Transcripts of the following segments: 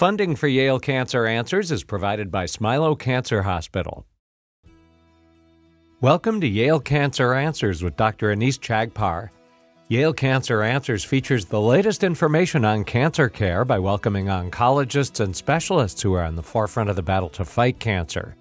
Funding for Yale Cancer Answers is provided by Smilow Cancer Hospital. Welcome to Yale Cancer Answers with Dr. Anees Chagpar. Yale Cancer Answers features the latest information on cancer care by welcoming oncologists and specialists who are on the forefront of the battle to fight cancer.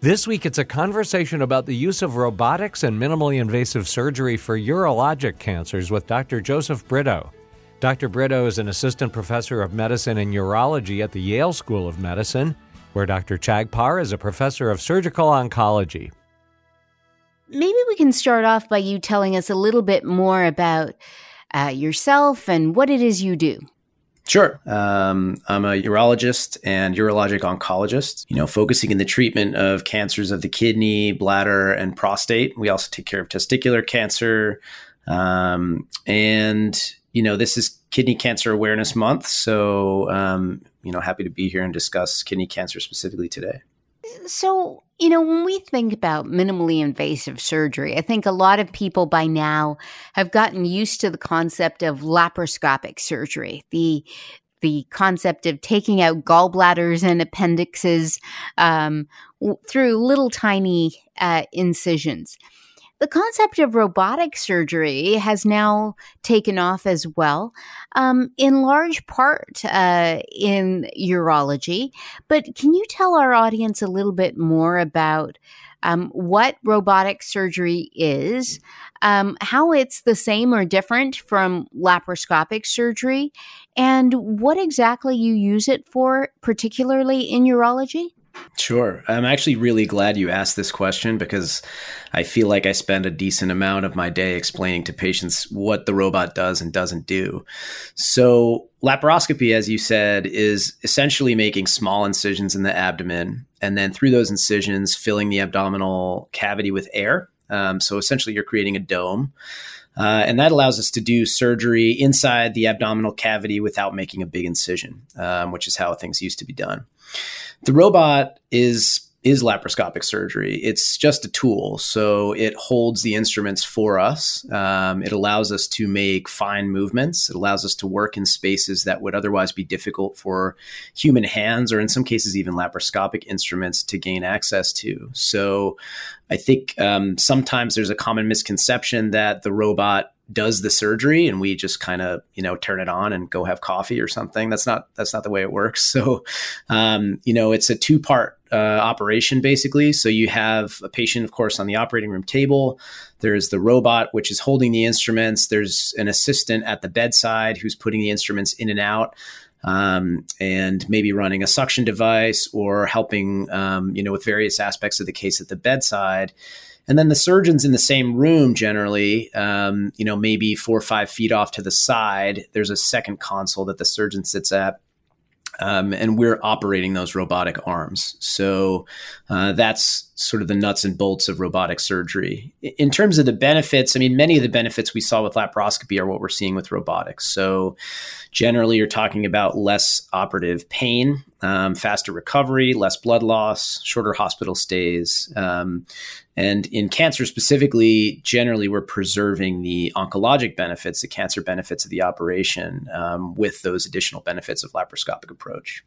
This week, it's a conversation about the use of robotics and minimally invasive surgery for urologic cancers with Dr. Joseph Brito. Dr. Brito is an assistant professor of medicine and urology at the Yale School of Medicine, where Dr. Chagpar is a professor of surgical oncology. Maybe we can start off by you telling us a little bit more about uh, yourself and what it is you do. Sure. Um, I'm a urologist and urologic oncologist, you know, focusing in the treatment of cancers of the kidney, bladder, and prostate. We also take care of testicular cancer. Um, and you know, this is Kidney Cancer Awareness Month. So, um, you know, happy to be here and discuss kidney cancer specifically today. So, you know, when we think about minimally invasive surgery, I think a lot of people by now have gotten used to the concept of laparoscopic surgery, the the concept of taking out gallbladders and appendixes um, w- through little tiny uh, incisions. The concept of robotic surgery has now taken off as well, um, in large part uh, in urology. But can you tell our audience a little bit more about um, what robotic surgery is, um, how it's the same or different from laparoscopic surgery, and what exactly you use it for, particularly in urology? Sure. I'm actually really glad you asked this question because I feel like I spend a decent amount of my day explaining to patients what the robot does and doesn't do. So, laparoscopy, as you said, is essentially making small incisions in the abdomen and then through those incisions, filling the abdominal cavity with air. Um, so, essentially, you're creating a dome. Uh, and that allows us to do surgery inside the abdominal cavity without making a big incision, um, which is how things used to be done. The robot is is laparoscopic surgery. It's just a tool, so it holds the instruments for us. Um, it allows us to make fine movements. It allows us to work in spaces that would otherwise be difficult for human hands, or in some cases even laparoscopic instruments, to gain access to. So, I think um, sometimes there's a common misconception that the robot does the surgery and we just kind of you know turn it on and go have coffee or something. That's not that's not the way it works. So um, you know it's a two part uh, operation basically. So you have a patient of course on the operating room table. There's the robot which is holding the instruments. There's an assistant at the bedside who's putting the instruments in and out um, and maybe running a suction device or helping um, you know with various aspects of the case at the bedside and then the surgeon's in the same room generally, um, you know, maybe four or five feet off to the side. There's a second console that the surgeon sits at. Um, and we're operating those robotic arms. So uh, that's sort of the nuts and bolts of robotic surgery. In terms of the benefits, I mean, many of the benefits we saw with laparoscopy are what we're seeing with robotics. So generally, you're talking about less operative pain, um, faster recovery, less blood loss, shorter hospital stays. Um, and in cancer specifically, generally, we're preserving the oncologic benefits, the cancer benefits of the operation um, with those additional benefits of laparoscopic approach.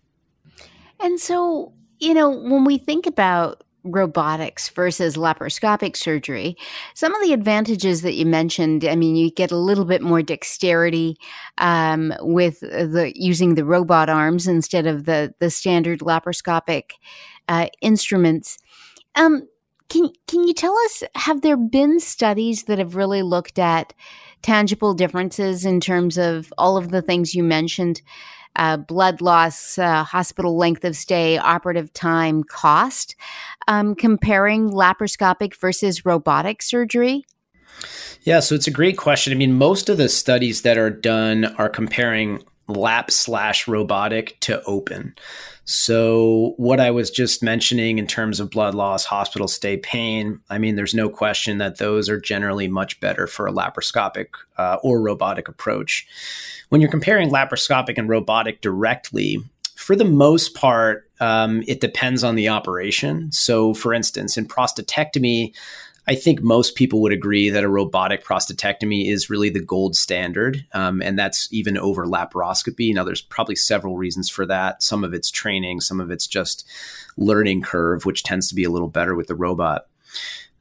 And so, you know, when we think about robotics versus laparoscopic surgery, some of the advantages that you mentioned, I mean, you get a little bit more dexterity um, with the using the robot arms instead of the the standard laparoscopic uh, instruments. Um, can can you tell us have there been studies that have really looked at tangible differences in terms of all of the things you mentioned? Uh, blood loss, uh, hospital length of stay, operative time, cost, um, comparing laparoscopic versus robotic surgery? Yeah, so it's a great question. I mean, most of the studies that are done are comparing lap slash robotic to open. So, what I was just mentioning in terms of blood loss, hospital stay, pain, I mean, there's no question that those are generally much better for a laparoscopic uh, or robotic approach. When you're comparing laparoscopic and robotic directly, for the most part, um, it depends on the operation. So, for instance, in prostatectomy, I think most people would agree that a robotic prostatectomy is really the gold standard, um, and that's even over laparoscopy. Now, there's probably several reasons for that. Some of it's training, some of it's just learning curve, which tends to be a little better with the robot.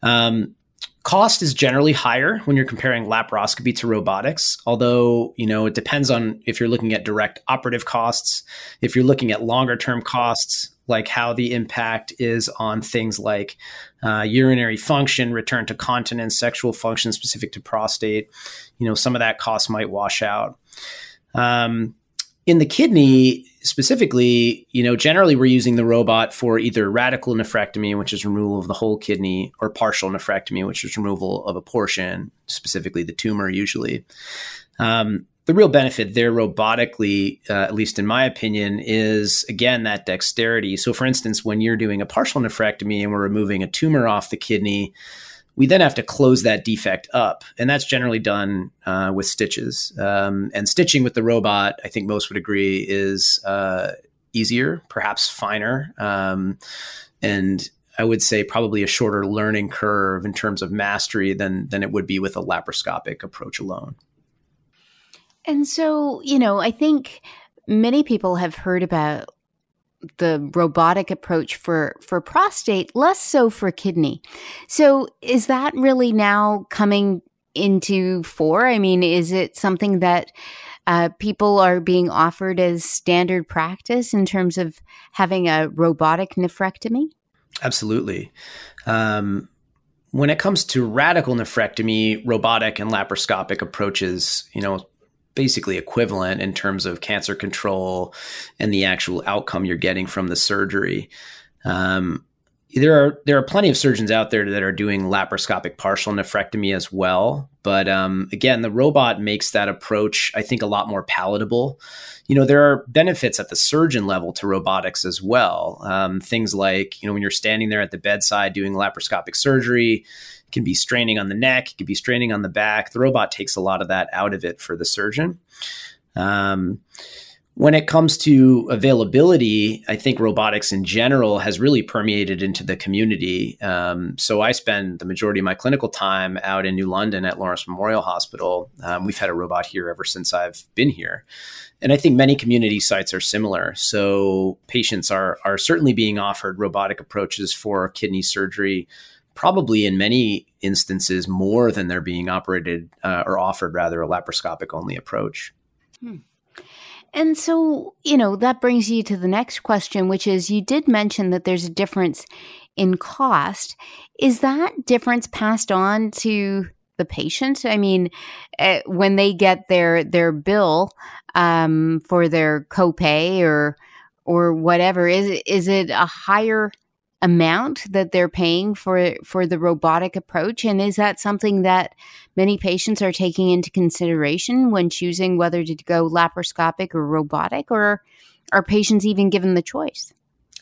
Um, cost is generally higher when you're comparing laparoscopy to robotics although you know it depends on if you're looking at direct operative costs if you're looking at longer term costs like how the impact is on things like uh, urinary function, return to continence, sexual function specific to prostate. You know, some of that cost might wash out. Um, in the kidney specifically, you know, generally we're using the robot for either radical nephrectomy, which is removal of the whole kidney, or partial nephrectomy, which is removal of a portion, specifically the tumor usually. Um, the real benefit there robotically, uh, at least in my opinion, is again that dexterity. So, for instance, when you're doing a partial nephrectomy and we're removing a tumor off the kidney, we then have to close that defect up. And that's generally done uh, with stitches. Um, and stitching with the robot, I think most would agree, is uh, easier, perhaps finer. Um, and I would say probably a shorter learning curve in terms of mastery than, than it would be with a laparoscopic approach alone. And so, you know, I think many people have heard about the robotic approach for for prostate, less so for kidney. So, is that really now coming into fore? I mean, is it something that uh, people are being offered as standard practice in terms of having a robotic nephrectomy? Absolutely. Um, when it comes to radical nephrectomy, robotic and laparoscopic approaches, you know, basically equivalent in terms of cancer control and the actual outcome you're getting from the surgery. Um, there are there are plenty of surgeons out there that are doing laparoscopic partial nephrectomy as well, but um, again, the robot makes that approach I think a lot more palatable. You know, there are benefits at the surgeon level to robotics as well. Um, things like you know when you're standing there at the bedside doing laparoscopic surgery, can be straining on the neck, it can be straining on the back. The robot takes a lot of that out of it for the surgeon. Um, when it comes to availability, I think robotics in general has really permeated into the community. Um, so I spend the majority of my clinical time out in New London at Lawrence Memorial Hospital. Um, we've had a robot here ever since I've been here. And I think many community sites are similar. So patients are, are certainly being offered robotic approaches for kidney surgery probably in many instances more than they're being operated uh, or offered rather a laparoscopic only approach. Hmm. And so, you know, that brings you to the next question, which is you did mention that there's a difference in cost. Is that difference passed on to the patient? I mean, uh, when they get their their bill um, for their copay or or whatever, is is it a higher amount that they're paying for for the robotic approach? And is that something that many patients are taking into consideration when choosing whether to go laparoscopic or robotic? Or are patients even given the choice?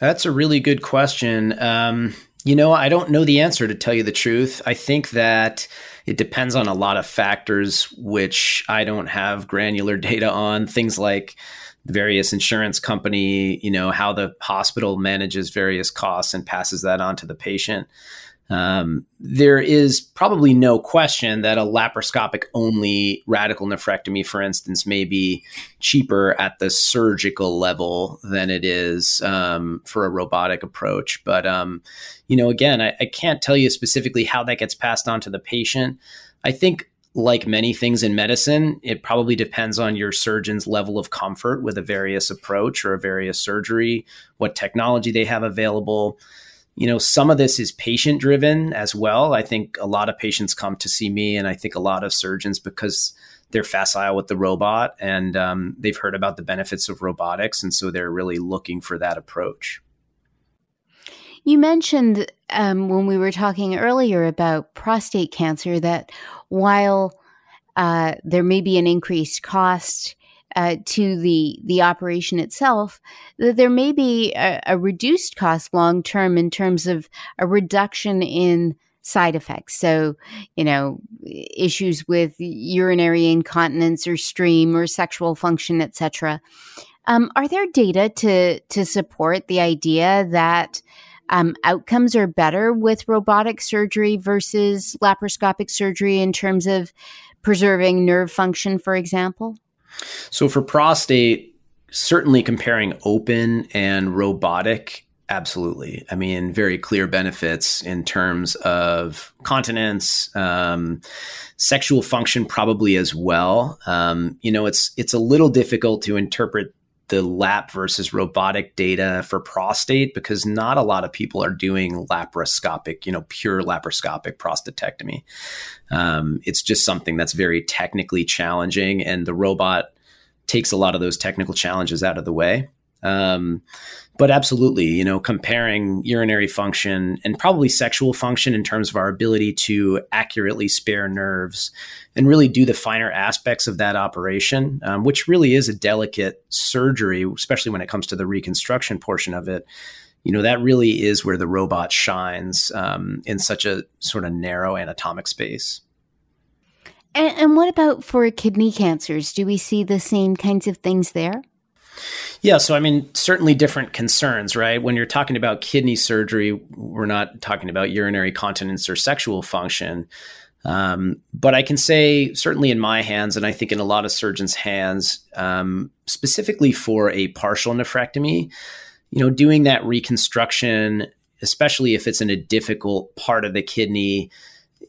That's a really good question. Um, you know i don't know the answer to tell you the truth. I think that it depends on a lot of factors which i don't have granular data on. Things like various insurance company, you know, how the hospital manages various costs and passes that on to the patient. Um, there is probably no question that a laparoscopic only radical nephrectomy, for instance, may be cheaper at the surgical level than it is um, for a robotic approach. But, um, you know, again, I, I can't tell you specifically how that gets passed on to the patient. I think like many things in medicine, it probably depends on your surgeon's level of comfort with a various approach or a various surgery, what technology they have available. You know, some of this is patient driven as well. I think a lot of patients come to see me, and I think a lot of surgeons because they're facile with the robot and um, they've heard about the benefits of robotics. And so they're really looking for that approach. You mentioned um, when we were talking earlier about prostate cancer that while uh, there may be an increased cost uh, to the the operation itself, that there may be a, a reduced cost long term in terms of a reduction in side effects. So, you know, issues with urinary incontinence or stream or sexual function, etc. Um, are there data to to support the idea that um, outcomes are better with robotic surgery versus laparoscopic surgery in terms of preserving nerve function, for example? So for prostate, certainly comparing open and robotic Absolutely. I mean, very clear benefits in terms of continence, um, sexual function, probably as well. Um, you know, it's it's a little difficult to interpret the lap versus robotic data for prostate because not a lot of people are doing laparoscopic, you know, pure laparoscopic prostatectomy. Um, it's just something that's very technically challenging, and the robot takes a lot of those technical challenges out of the way. Um, but absolutely, you know, comparing urinary function and probably sexual function in terms of our ability to accurately spare nerves and really do the finer aspects of that operation, um, which really is a delicate surgery, especially when it comes to the reconstruction portion of it. You know, that really is where the robot shines um, in such a sort of narrow anatomic space. And, and what about for kidney cancers? Do we see the same kinds of things there? Yeah, so I mean, certainly different concerns, right? When you're talking about kidney surgery, we're not talking about urinary continence or sexual function. Um, but I can say, certainly in my hands, and I think in a lot of surgeons' hands, um, specifically for a partial nephrectomy, you know, doing that reconstruction, especially if it's in a difficult part of the kidney,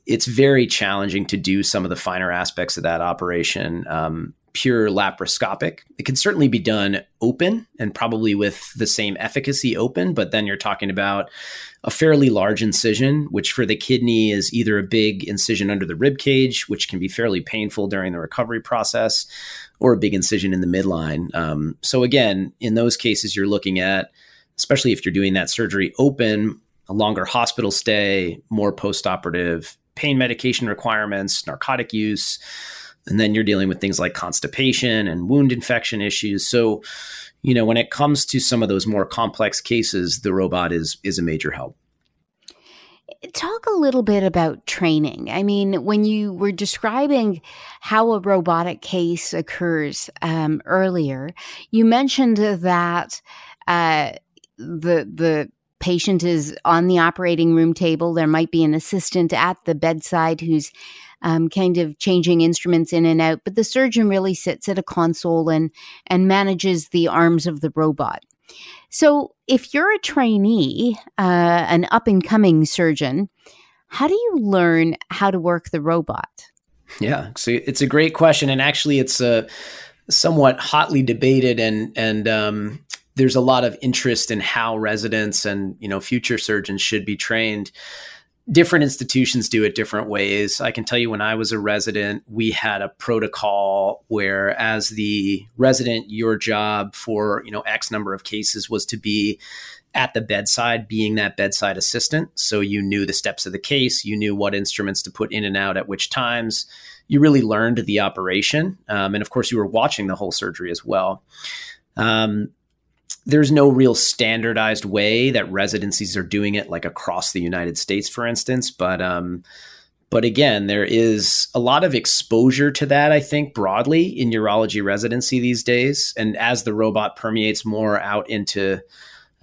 it's very challenging to do some of the finer aspects of that operation. Um, pure laparoscopic. It can certainly be done open and probably with the same efficacy open, but then you're talking about a fairly large incision, which for the kidney is either a big incision under the rib cage, which can be fairly painful during the recovery process, or a big incision in the midline. Um, so again, in those cases, you're looking at, especially if you're doing that surgery open, a longer hospital stay, more postoperative pain medication requirements, narcotic use and then you're dealing with things like constipation and wound infection issues. So, you know, when it comes to some of those more complex cases, the robot is is a major help. Talk a little bit about training. I mean, when you were describing how a robotic case occurs um, earlier, you mentioned that uh, the the patient is on the operating room table. There might be an assistant at the bedside who's um, kind of changing instruments in and out, but the surgeon really sits at a console and and manages the arms of the robot. So, if you're a trainee, uh, an up and coming surgeon, how do you learn how to work the robot? Yeah, so it's a great question, and actually, it's a somewhat hotly debated, and and um, there's a lot of interest in how residents and you know future surgeons should be trained different institutions do it different ways. I can tell you when I was a resident, we had a protocol where as the resident, your job for, you know, X number of cases was to be at the bedside, being that bedside assistant. So you knew the steps of the case, you knew what instruments to put in and out at which times. You really learned the operation. Um, and of course, you were watching the whole surgery as well. Um, there's no real standardized way that residencies are doing it like across the United States, for instance. But um, but again, there is a lot of exposure to that, I think, broadly in urology residency these days. And as the robot permeates more out into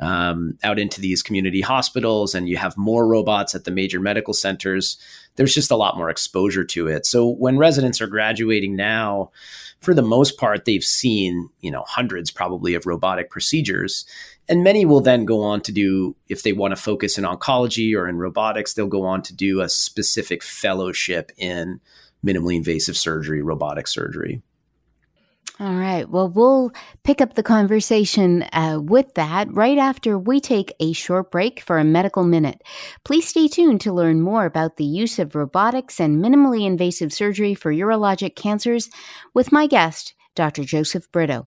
um, out into these community hospitals, and you have more robots at the major medical centers, there's just a lot more exposure to it. So when residents are graduating now, for the most part, they've seen, you know, hundreds probably of robotic procedures. And many will then go on to do, if they want to focus in oncology or in robotics, they'll go on to do a specific fellowship in minimally invasive surgery, robotic surgery. All right. Well, we'll pick up the conversation uh, with that right after we take a short break for a medical minute. Please stay tuned to learn more about the use of robotics and minimally invasive surgery for urologic cancers with my guest, Dr. Joseph Brito.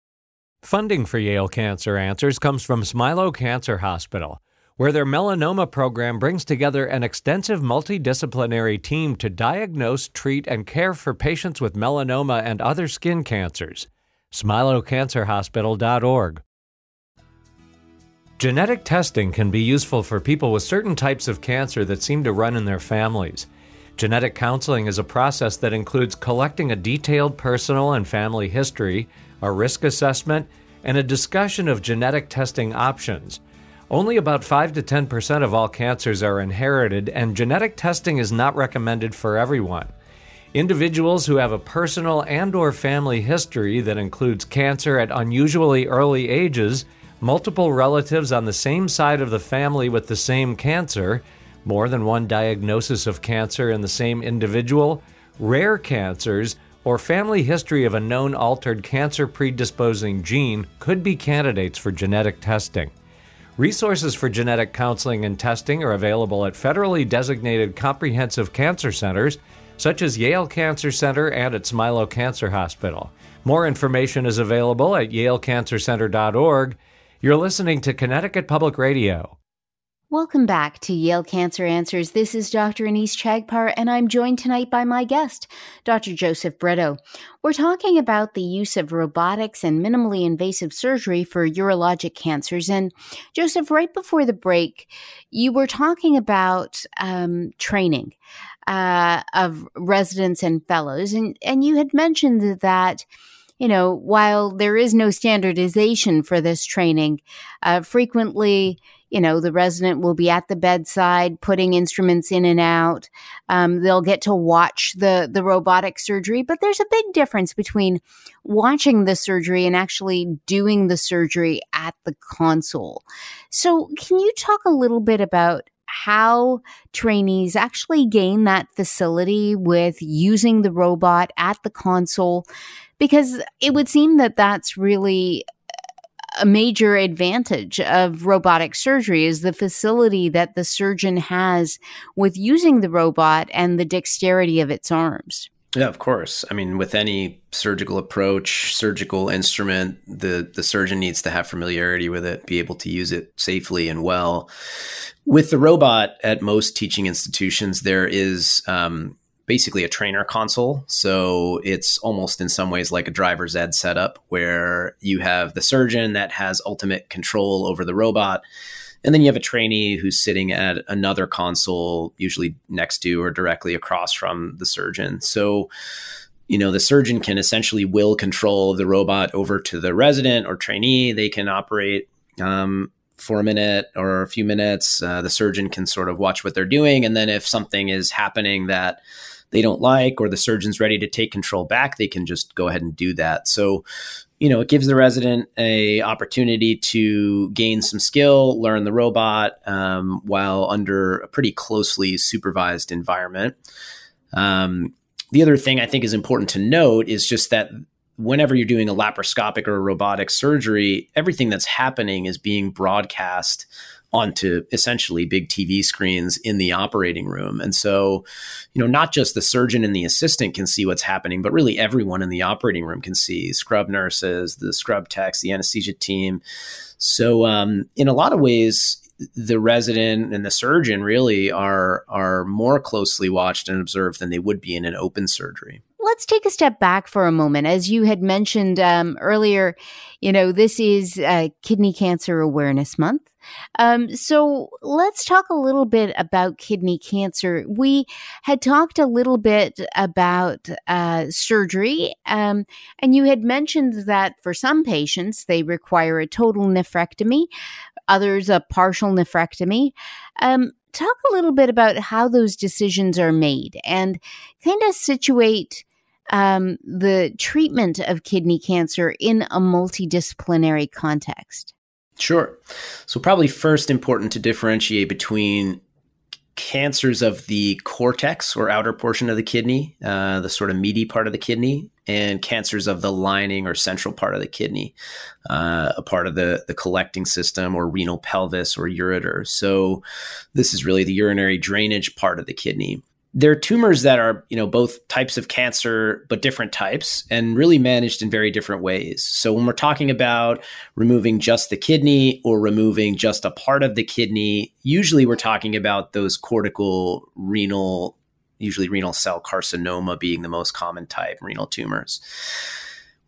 Funding for Yale Cancer Answers comes from Smilow Cancer Hospital, where their melanoma program brings together an extensive multidisciplinary team to diagnose, treat, and care for patients with melanoma and other skin cancers smilowcancerhospital.org. Genetic testing can be useful for people with certain types of cancer that seem to run in their families. Genetic counseling is a process that includes collecting a detailed personal and family history, a risk assessment, and a discussion of genetic testing options. Only about 5 to 10% of all cancers are inherited, and genetic testing is not recommended for everyone. Individuals who have a personal and or family history that includes cancer at unusually early ages, multiple relatives on the same side of the family with the same cancer, more than one diagnosis of cancer in the same individual, rare cancers, or family history of a known altered cancer predisposing gene could be candidates for genetic testing. Resources for genetic counseling and testing are available at federally designated comprehensive cancer centers such as Yale Cancer Center and at Smilow Cancer Hospital. More information is available at yalecancercenter.org. You're listening to Connecticut Public Radio. Welcome back to Yale Cancer Answers. This is Dr. Anees Chagpar, and I'm joined tonight by my guest, Dr. Joseph Brito. We're talking about the use of robotics and minimally invasive surgery for urologic cancers. And Joseph, right before the break, you were talking about um, training uh, of residents and fellows, and and you had mentioned that you know, while there is no standardization for this training, uh, frequently you know, the resident will be at the bedside putting instruments in and out. Um, they'll get to watch the the robotic surgery, but there's a big difference between watching the surgery and actually doing the surgery at the console. So, can you talk a little bit about how trainees actually gain that facility with using the robot at the console? Because it would seem that that's really a major advantage of robotic surgery is the facility that the surgeon has with using the robot and the dexterity of its arms. Yeah, of course. I mean, with any surgical approach, surgical instrument, the the surgeon needs to have familiarity with it, be able to use it safely and well. With the robot, at most teaching institutions, there is um, basically a trainer console. So it's almost in some ways like a driver's ed setup where you have the surgeon that has ultimate control over the robot. And then you have a trainee who's sitting at another console, usually next to or directly across from the surgeon. So, you know, the surgeon can essentially will control the robot over to the resident or trainee. They can operate um, for a minute or a few minutes. Uh, the surgeon can sort of watch what they're doing. And then if something is happening that they don't like or the surgeon's ready to take control back, they can just go ahead and do that. So, you know, it gives the resident a opportunity to gain some skill, learn the robot um, while under a pretty closely supervised environment. Um, the other thing I think is important to note is just that whenever you're doing a laparoscopic or a robotic surgery, everything that's happening is being broadcast onto essentially big TV screens in the operating room. And so, you know, not just the surgeon and the assistant can see what's happening, but really everyone in the operating room can see scrub nurses, the scrub techs, the anesthesia team. So, um, in a lot of ways, the resident and the surgeon really are are more closely watched and observed than they would be in an open surgery let's take a step back for a moment. As you had mentioned um, earlier, you know, this is uh, Kidney Cancer Awareness Month. Um, so let's talk a little bit about kidney cancer. We had talked a little bit about uh, surgery, um, and you had mentioned that for some patients, they require a total nephrectomy, others, a partial nephrectomy. Um, talk a little bit about how those decisions are made and kind of situate um, the treatment of kidney cancer in a multidisciplinary context? Sure. So, probably first important to differentiate between cancers of the cortex or outer portion of the kidney, uh, the sort of meaty part of the kidney, and cancers of the lining or central part of the kidney, uh, a part of the, the collecting system or renal pelvis or ureter. So, this is really the urinary drainage part of the kidney they're tumors that are you know both types of cancer but different types and really managed in very different ways. So when we're talking about removing just the kidney or removing just a part of the kidney usually we're talking about those cortical renal usually renal cell carcinoma being the most common type renal tumors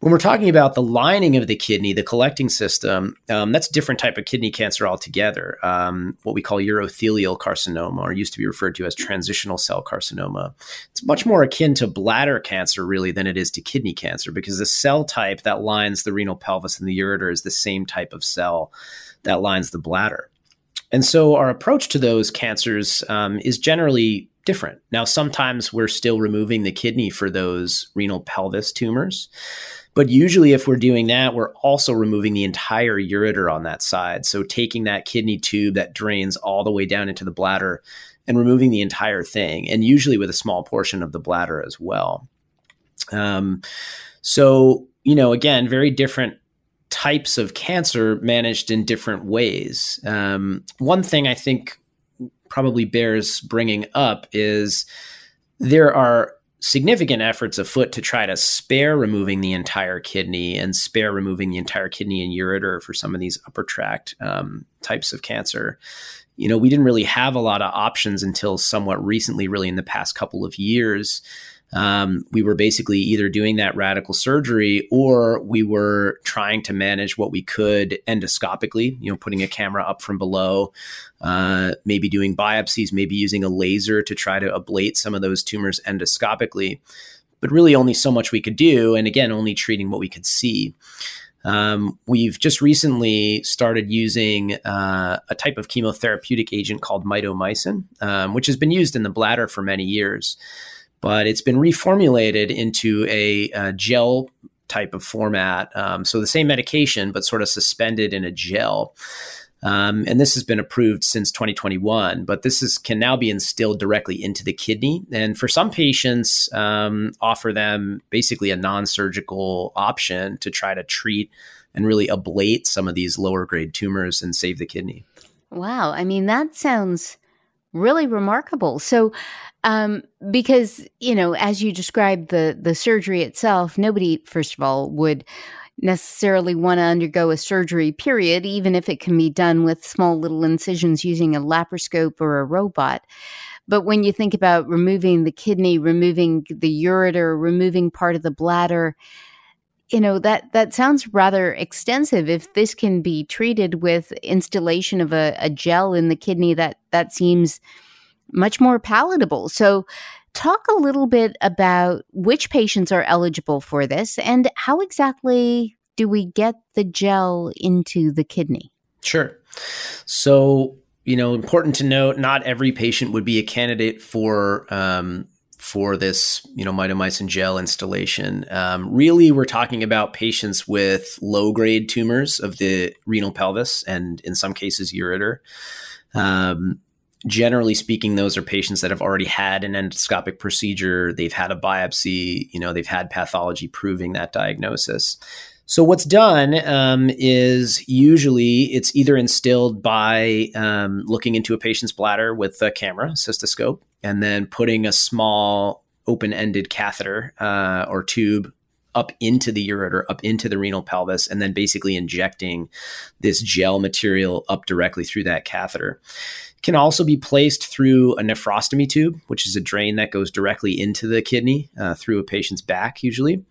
when we're talking about the lining of the kidney, the collecting system, um, that's a different type of kidney cancer altogether. Um, what we call urothelial carcinoma, or used to be referred to as transitional cell carcinoma. It's much more akin to bladder cancer, really, than it is to kidney cancer, because the cell type that lines the renal pelvis and the ureter is the same type of cell that lines the bladder. and so our approach to those cancers um, is generally different. Now, sometimes we're still removing the kidney for those renal pelvis tumors. But usually, if we're doing that, we're also removing the entire ureter on that side. So, taking that kidney tube that drains all the way down into the bladder and removing the entire thing, and usually with a small portion of the bladder as well. Um, so, you know, again, very different types of cancer managed in different ways. Um, one thing I think probably bears bringing up is there are significant efforts afoot to try to spare removing the entire kidney and spare removing the entire kidney and ureter for some of these upper tract um, types of cancer. You know, we didn't really have a lot of options until somewhat recently, really in the past couple of years um, we were basically either doing that radical surgery or we were trying to manage what we could endoscopically, you know, putting a camera up from below, uh, maybe doing biopsies, maybe using a laser to try to ablate some of those tumors endoscopically. But really, only so much we could do. And again, only treating what we could see. Um, we've just recently started using uh, a type of chemotherapeutic agent called mitomycin, um, which has been used in the bladder for many years but it's been reformulated into a, a gel type of format. Um, so the same medication, but sort of suspended in a gel. Um, and this has been approved since 2021, but this is can now be instilled directly into the kidney. And for some patients, um, offer them basically a non-surgical option to try to treat and really ablate some of these lower grade tumors and save the kidney. Wow, I mean that sounds really remarkable. So, um, because you know, as you described the the surgery itself, nobody, first of all, would necessarily want to undergo a surgery. Period, even if it can be done with small little incisions using a laparoscope or a robot. But when you think about removing the kidney, removing the ureter, removing part of the bladder, you know that that sounds rather extensive if this can be treated with instillation of a, a gel in the kidney that that seems much more palatable. So talk a little bit about which patients are eligible for this and how exactly do we get the gel into the kidney? Sure. So you know important to note not every patient would be a candidate for um, for this, you know, mitomycin gel instillation. Um, really, we're talking about patients with low grade tumors of the renal pelvis and in some cases ureter. Um, generally speaking, those are patients that have already had an endoscopic procedure. They've had a biopsy, you know, they've had pathology proving that diagnosis. So what's done um, is usually it's either instilled by um, looking into a patient's bladder with a camera, cystoscope, and then putting a small open-ended catheter uh, or tube up into the ureter, up into the renal pelvis, and then basically injecting this gel material up directly through that catheter. Can also be placed through a nephrostomy tube, which is a drain that goes directly into the kidney uh, through a patient's back, usually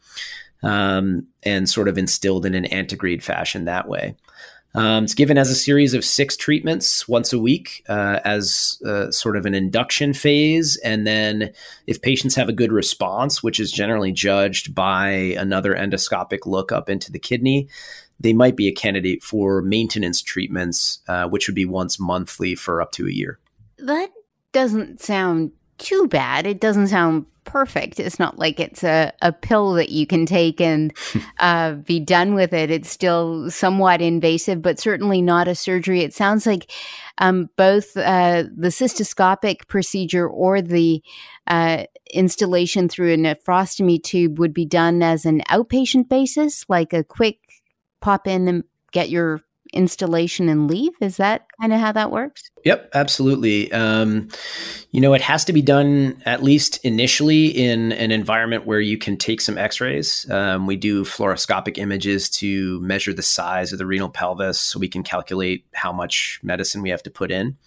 um, and sort of instilled in an antegrade fashion that way. Um, it's given as a series of six treatments once a week uh, as uh, sort of an induction phase. And then, if patients have a good response, which is generally judged by another endoscopic look up into the kidney, they might be a candidate for maintenance treatments, uh, which would be once monthly for up to a year. That doesn't sound too bad. It doesn't sound perfect. It's not like it's a, a pill that you can take and uh, be done with it. It's still somewhat invasive, but certainly not a surgery. It sounds like um, both uh, the cystoscopic procedure or the uh, instillation through a nephrostomy tube would be done as an outpatient basis, like a quick pop in and get your instillation and leave? Is that kind of how that works? Yep, absolutely. Um, you know, it has to be done at least initially in an environment where you can take some x rays. Um, we do fluoroscopic images to measure the size of the renal pelvis so we can calculate how much medicine we have to put in.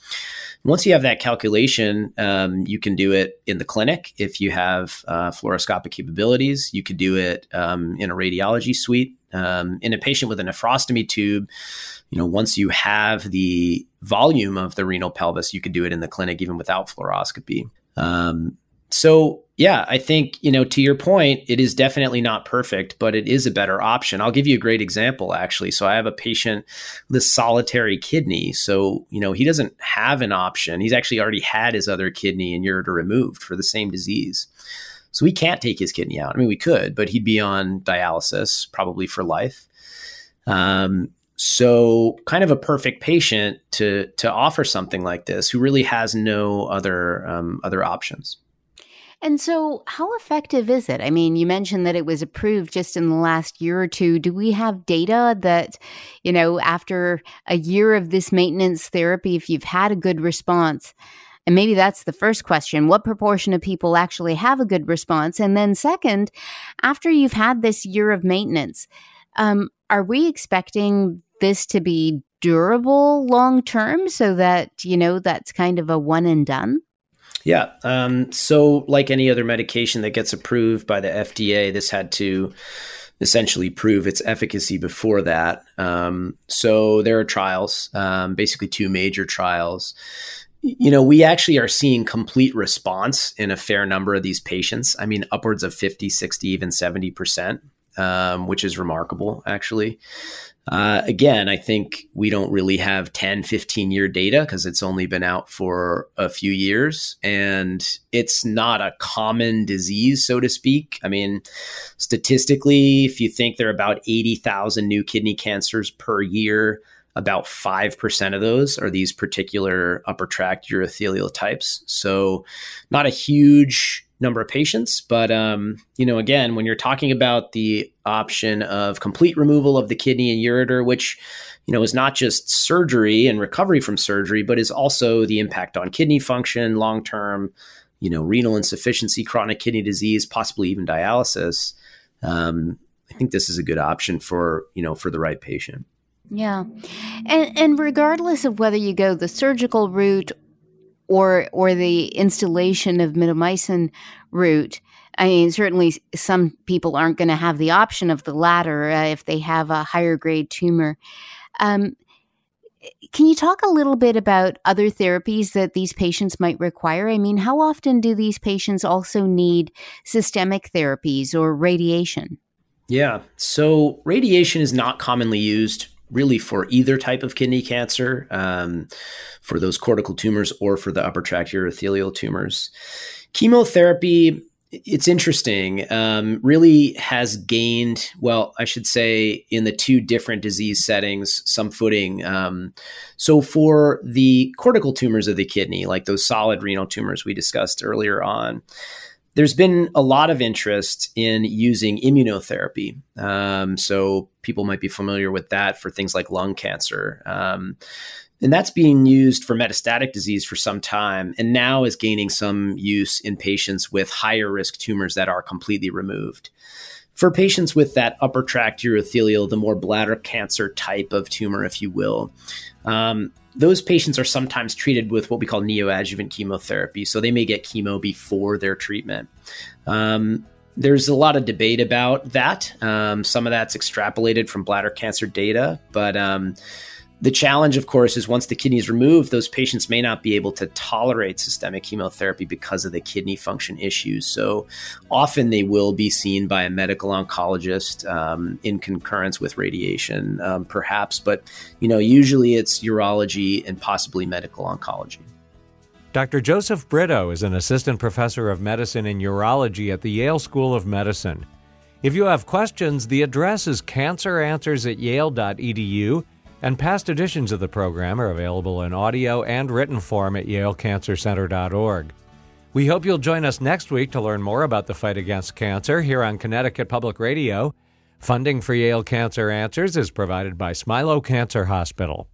Once you have that calculation, um, you can do it in the clinic if you have uh, fluoroscopic capabilities. You could do it um, in a radiology suite um, in a patient with a nephrostomy tube, you know, once you have the volume of the renal pelvis, you could do it in the clinic even without fluoroscopy. So yeah, I think, you know, to your point, it is definitely not perfect, but it is a better option. I'll give you a great example, actually. So I have a patient with solitary kidney. So, you know, he doesn't have an option. He's actually already had his other kidney and ureter removed for the same disease. So we can't take his kidney out. I mean, we could, but he'd be on dialysis probably for life. Um, so kind of a perfect patient to to offer something like this who really has no other um, other options. And so, how effective is it? I mean, you mentioned that it was approved just in the last year or two. Do we have data that, you know, after a year of this maintenance therapy, if you've had a good response, and maybe that's the first question what proportion of people actually have a good response? And then, second, after you've had this year of maintenance, um, are we expecting this to be durable long term so that, you know, that's kind of a one and done? Yeah. Um, so, like any other medication that gets approved by the FDA, this had to essentially prove its efficacy before that. Um, so, there are trials, um, basically two major trials. You know, we actually are seeing complete response in a fair number of these patients. I mean, upwards of 50, 60, even 70%, um, which is remarkable, actually. Uh, again, I think we don't really have 10, 15 year data because it's only been out for a few years and it's not a common disease, so to speak. I mean, statistically, if you think there are about 80,000 new kidney cancers per year, about 5% of those are these particular upper tract urothelial types. So, not a huge number of patients. But um, you know, again, when you're talking about the option of complete removal of the kidney and ureter, which you know is not just surgery and recovery from surgery, but is also the impact on kidney function, long term, you know, renal insufficiency, chronic kidney disease, possibly even dialysis. Um, I think this is a good option for you know for the right patient. Yeah. And and regardless of whether you go the surgical route or or the instillation of mitomycin root. I mean, certainly some people aren't going to have the option of the latter uh, if they have a higher grade tumor. Um, can you talk a little bit about other therapies that these patients might require? I mean, how often do these patients also need systemic therapies or radiation? Yeah, so radiation is not commonly used really for either type of kidney cancer, um, for those cortical tumors or for the upper tract urothelial tumors. Chemotherapy, it's interesting, um, really has gained, well, I should say, in the two different disease settings, some footing. Um, so, for the cortical tumors of the kidney, like those solid renal tumors we discussed earlier on, there's been a lot of interest in using immunotherapy. Um, so people might be familiar with that for things like lung cancer. Um, and that's being used for metastatic disease for some time and now is gaining some use in patients with higher risk tumors that are completely removed. For patients with that upper tract urothelial, the more bladder cancer type of tumor, if you will, um, those patients are sometimes treated with what we call neoadjuvant chemotherapy. So they may get chemo before their treatment. Um, there's a lot of debate about that. Um, some of that's extrapolated from bladder cancer data, but um, the challenge, of course, is once the kidney is removed, those patients may not be able to tolerate systemic chemotherapy because of the kidney function issues. So often they will be seen by a medical oncologist um, in concurrence with radiation, um, perhaps. But you know, usually it's urology and possibly medical oncology. Dr. Joseph Brito is an assistant professor of medicine and urology at the Yale School of Medicine. If you have questions, the address is canceranswers at yale.edu and past editions of the program are available in audio and written form at yalecancercenter.org. We hope you'll join us next week to learn more about the fight against cancer here on Connecticut Public Radio. Funding for Yale Cancer Answers is provided by Smilow Cancer Hospital.